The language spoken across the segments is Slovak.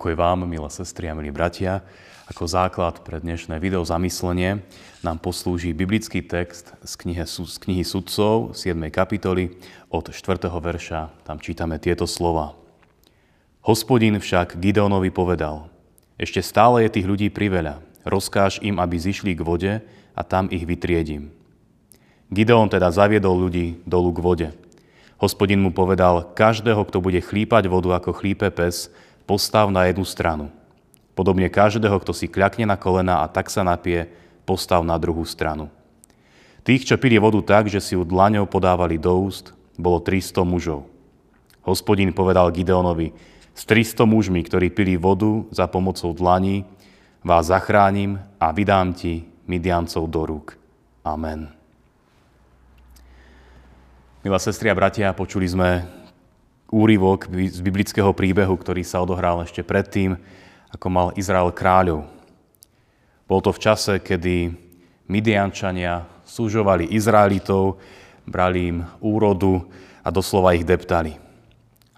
Pokoj vám, milé sestry a milí bratia. Ako základ pre dnešné video zamyslenie nám poslúži biblický text z knihy, z knihy Sudcov, 7. kapitoly, od 4. verša. Tam čítame tieto slova. Hospodin však Gideonovi povedal, ešte stále je tých ľudí priveľa, rozkáž im, aby zišli k vode a tam ich vytriedím. Gideon teda zaviedol ľudí dolu k vode. Hospodin mu povedal, každého, kto bude chlípať vodu ako chlípe pes, postav na jednu stranu. Podobne každého, kto si kľakne na kolena a tak sa napie, postav na druhú stranu. Tých, čo pili vodu tak, že si ju dlaňou podávali do úst, bolo 300 mužov. Hospodin povedal Gideonovi, s 300 mužmi, ktorí pili vodu za pomocou dlaní, vás zachránim a vydám ti Midiancov do rúk. Amen. Milá sestri a bratia, počuli sme úryvok z biblického príbehu, ktorý sa odohral ešte predtým, ako mal Izrael kráľov. Bolo to v čase, kedy Midiančania súžovali Izraelitov, brali im úrodu a doslova ich deptali.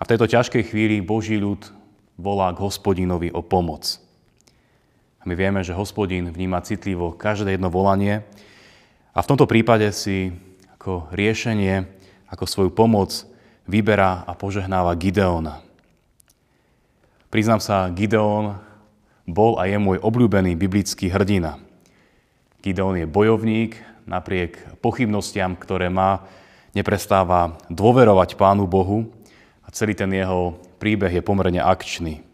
A v tejto ťažkej chvíli Boží ľud volá k hospodinovi o pomoc. A my vieme, že hospodin vníma citlivo každé jedno volanie a v tomto prípade si ako riešenie, ako svoju pomoc vyberá a požehnáva Gideona. Priznám sa, Gideon bol a je môj obľúbený biblický hrdina. Gideon je bojovník, napriek pochybnostiam, ktoré má, neprestáva dôverovať Pánu Bohu a celý ten jeho príbeh je pomerne akčný.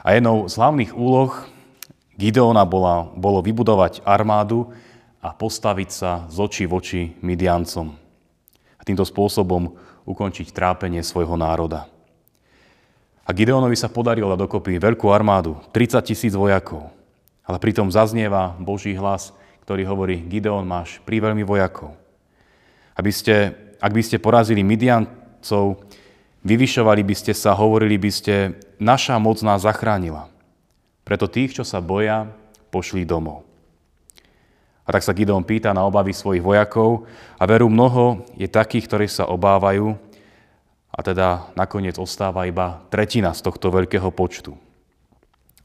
A jednou z hlavných úloh Gideona bola, bolo vybudovať armádu a postaviť sa z očí v oči Midiancom. A týmto spôsobom ukončiť trápenie svojho národa. A Gideonovi sa podarilo dokopy veľkú armádu, 30 tisíc vojakov. Ale pritom zaznieva Boží hlas, ktorý hovorí, Gideon, máš príveľmi vojakov. Aby ste, ak by ste porazili Midiancov, vyvyšovali by ste sa, hovorili by ste, naša moc nás zachránila. Preto tých, čo sa boja, pošli domov. A tak sa Gideon pýta na obavy svojich vojakov a veru mnoho je takých, ktorí sa obávajú a teda nakoniec ostáva iba tretina z tohto veľkého počtu.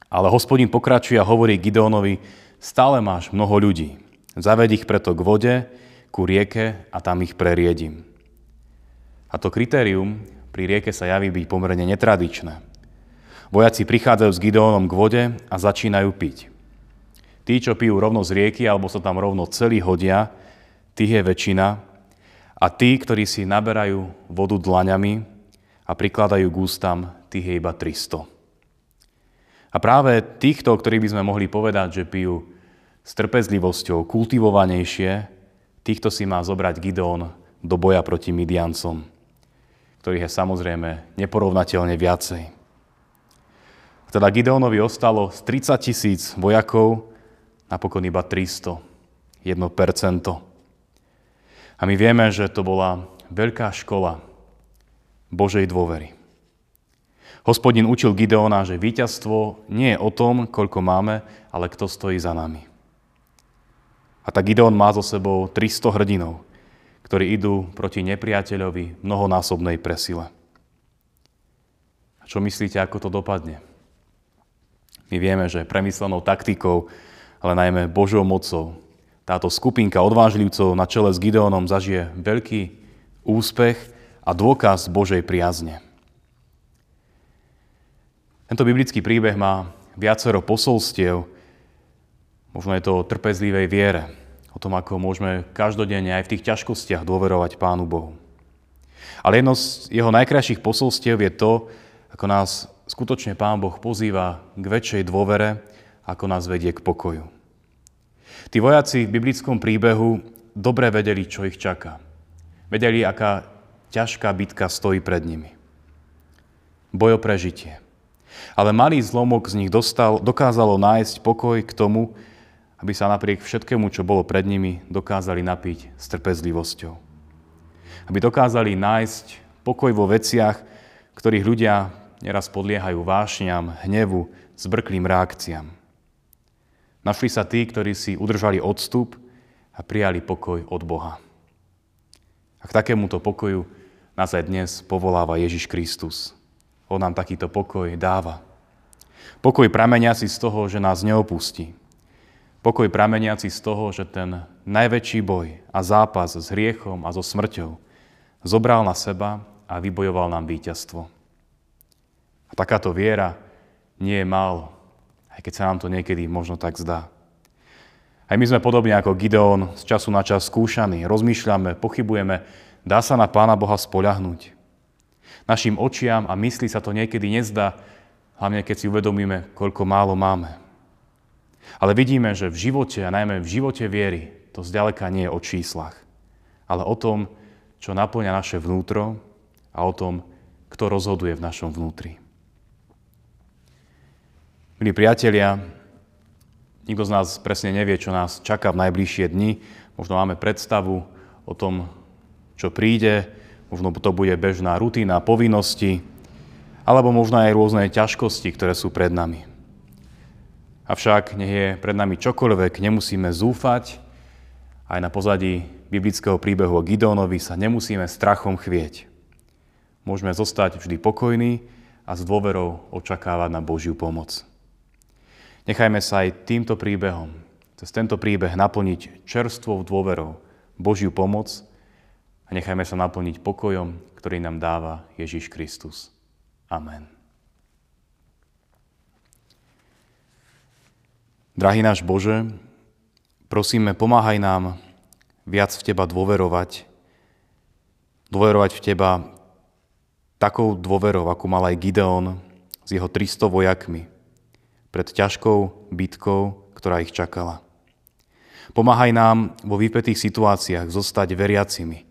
Ale hospodin pokračuje a hovorí Gideonovi, stále máš mnoho ľudí. Zaved ich preto k vode, ku rieke a tam ich preriedím. A to kritérium pri rieke sa javí byť pomerne netradičné. Vojaci prichádzajú s Gideonom k vode a začínajú piť. Tí, čo pijú rovno z rieky alebo sa tam rovno celý hodia, tých je väčšina. A tí, ktorí si naberajú vodu dlaňami a prikladajú k ústam, tých je iba 300. A práve týchto, ktorí by sme mohli povedať, že pijú s trpezlivosťou, kultivovanejšie, týchto si má zobrať Gideon do boja proti Midiancom, ktorých je samozrejme neporovnateľne viacej. Teda Gideonovi ostalo z 30 tisíc vojakov napokon iba 300, 1%. A my vieme, že to bola veľká škola Božej dôvery. Hospodin učil Gideona, že víťazstvo nie je o tom, koľko máme, ale kto stojí za nami. A tak Gideon má so sebou 300 hrdinov, ktorí idú proti nepriateľovi mnohonásobnej presile. A čo myslíte, ako to dopadne? My vieme, že premyslenou taktikou ale najmä Božou mocou. Táto skupinka odvážlivcov na čele s Gideonom zažije veľký úspech a dôkaz Božej priazne. Tento biblický príbeh má viacero posolstiev, možno je to o trpezlivej viere, o tom, ako môžeme každodenne aj v tých ťažkostiach dôverovať Pánu Bohu. Ale jedno z jeho najkrajších posolstiev je to, ako nás skutočne Pán Boh pozýva k väčšej dôvere ako nás vedie k pokoju. Tí vojaci v biblickom príbehu dobre vedeli, čo ich čaká. Vedeli, aká ťažká bitka stojí pred nimi. Boj o prežitie. Ale malý zlomok z nich dostal, dokázalo nájsť pokoj k tomu, aby sa napriek všetkému, čo bolo pred nimi, dokázali napiť s trpezlivosťou. Aby dokázali nájsť pokoj vo veciach, ktorých ľudia neraz podliehajú vášňam, hnevu, zbrklým reakciám. Našli sa tí, ktorí si udržali odstup a prijali pokoj od Boha. A k takémuto pokoju nás aj dnes povoláva Ježiš Kristus. On nám takýto pokoj dáva. Pokoj prameniaci z toho, že nás neopustí. Pokoj prameniaci z toho, že ten najväčší boj a zápas s hriechom a so smrťou zobral na seba a vybojoval nám víťazstvo. A takáto viera nie je málo, aj keď sa nám to niekedy možno tak zdá. Aj my sme podobne ako Gideon z času na čas skúšaní, rozmýšľame, pochybujeme, dá sa na Pána Boha spoľahnúť. Našim očiam a mysli sa to niekedy nezdá, hlavne keď si uvedomíme, koľko málo máme. Ale vidíme, že v živote, a najmä v živote viery, to zďaleka nie je o číslach, ale o tom, čo naplňa naše vnútro a o tom, kto rozhoduje v našom vnútri. Milí priatelia, nikto z nás presne nevie, čo nás čaká v najbližšie dni. Možno máme predstavu o tom, čo príde, možno to bude bežná rutina, povinnosti, alebo možno aj rôzne ťažkosti, ktoré sú pred nami. Avšak nech je pred nami čokoľvek, nemusíme zúfať. Aj na pozadí biblického príbehu o Gidónovi sa nemusíme strachom chvieť. Môžeme zostať vždy pokojní a s dôverou očakávať na Božiu pomoc. Nechajme sa aj týmto príbehom, cez tento príbeh naplniť čerstvou dôverou Božiu pomoc a nechajme sa naplniť pokojom, ktorý nám dáva Ježiš Kristus. Amen. Drahý náš Bože, prosíme, pomáhaj nám viac v Teba dôverovať, dôverovať v Teba takou dôverou, ako mal aj Gideon s jeho 300 vojakmi pred ťažkou bitkou, ktorá ich čakala. Pomáhaj nám vo vypetých situáciách zostať veriacimi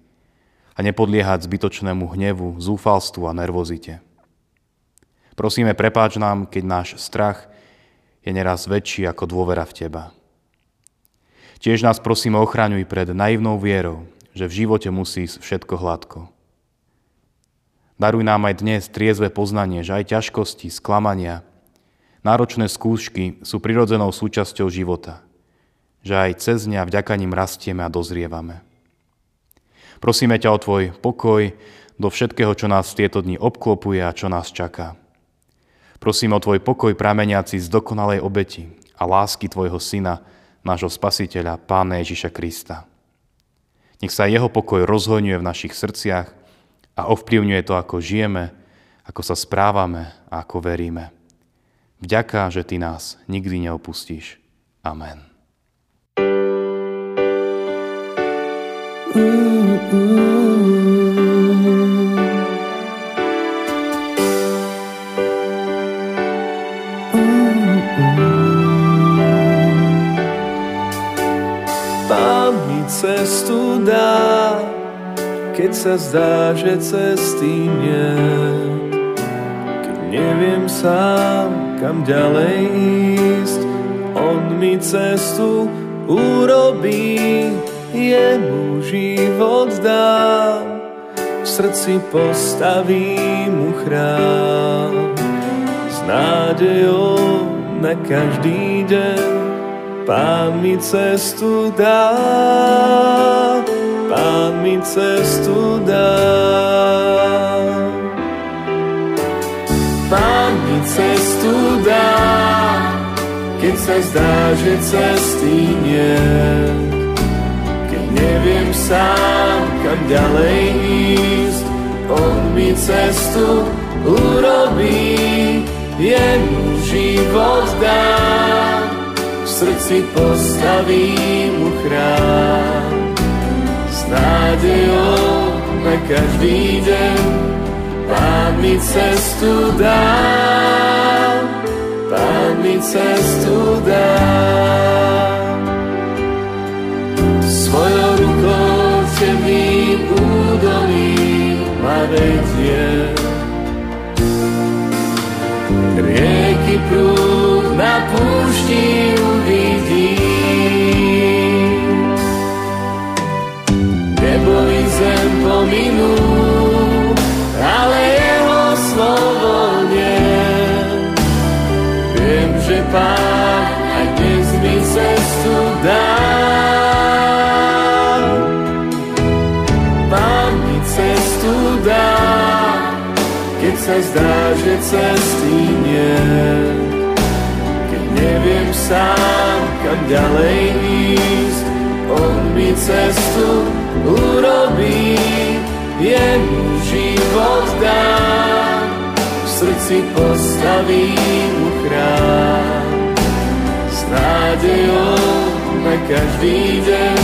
a nepodliehať zbytočnému hnevu, zúfalstvu a nervozite. Prosíme, prepáč nám, keď náš strach je neraz väčší ako dôvera v Teba. Tiež nás prosíme ochraňuj pred naivnou vierou, že v živote musí všetko hladko. Daruj nám aj dnes triezve poznanie, že aj ťažkosti, sklamania, náročné skúšky sú prirodzenou súčasťou života, že aj cez ňa vďaka rastieme a dozrievame. Prosíme ťa o Tvoj pokoj do všetkého, čo nás tieto dni obklopuje a čo nás čaká. Prosím o Tvoj pokoj prameniaci z dokonalej obeti a lásky Tvojho Syna, nášho Spasiteľa, Pána Ježiša Krista. Nech sa Jeho pokoj rozhojňuje v našich srdciach a ovplyvňuje to, ako žijeme, ako sa správame a ako veríme. Vďaka, že Ty nás nikdy neopustíš. Amen. Mm-hmm. cestu dá, keď sa zdá, že cesty nie. Kam ďalej ísť, on mi cestu urobí, jemu život dá. V srdci postaví mu chrám s nádejou na každý deň Pán mi cestu dá, Pán mi cestu dá. Dá, keď sa zdá, že cesty nie. Keď neviem sám, kam ďalej ísť, On mi cestu urobí, jemu život dá srdci postavím mu chrám s nádejou na každý deň. Pán mi cestu dá, Pán mi cestu dá. Svojou rukou temným údolím ma vedie. Rieky prúd na púšti Pán aj dnes mi cestu dá. Pán mi cestu dá, keď sa zdá, že cesty nie. neviem sám, kam ďalej ísť. On mi cestu urobí, jemu život dám, srdci postavím chrám. S nádejou na každý deň,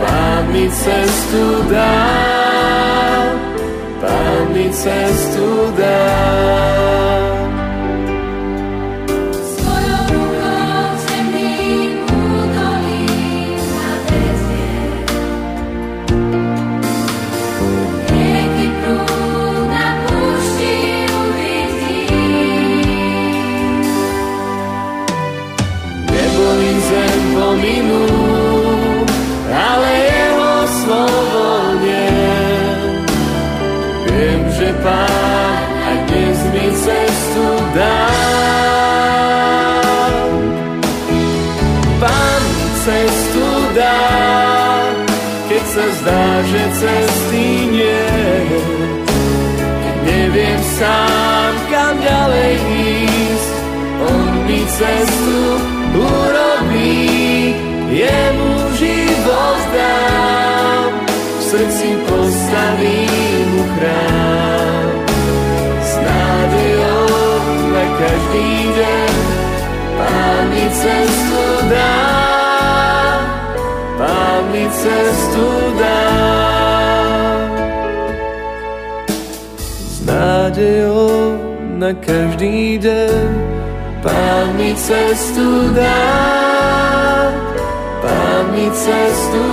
Pán mi cestu dá, Pán mi cestu dá. Že cesty nie. Neviem sám, kam ďalej ísť, on mi cestu urobí, jemu život dám, v srdci postavím mu chrám. S nádejou na každý deň, Pán mi cestu dám, cestu dá. S nádejou na každý deň Pán mi cestu dá. Pán mi cestu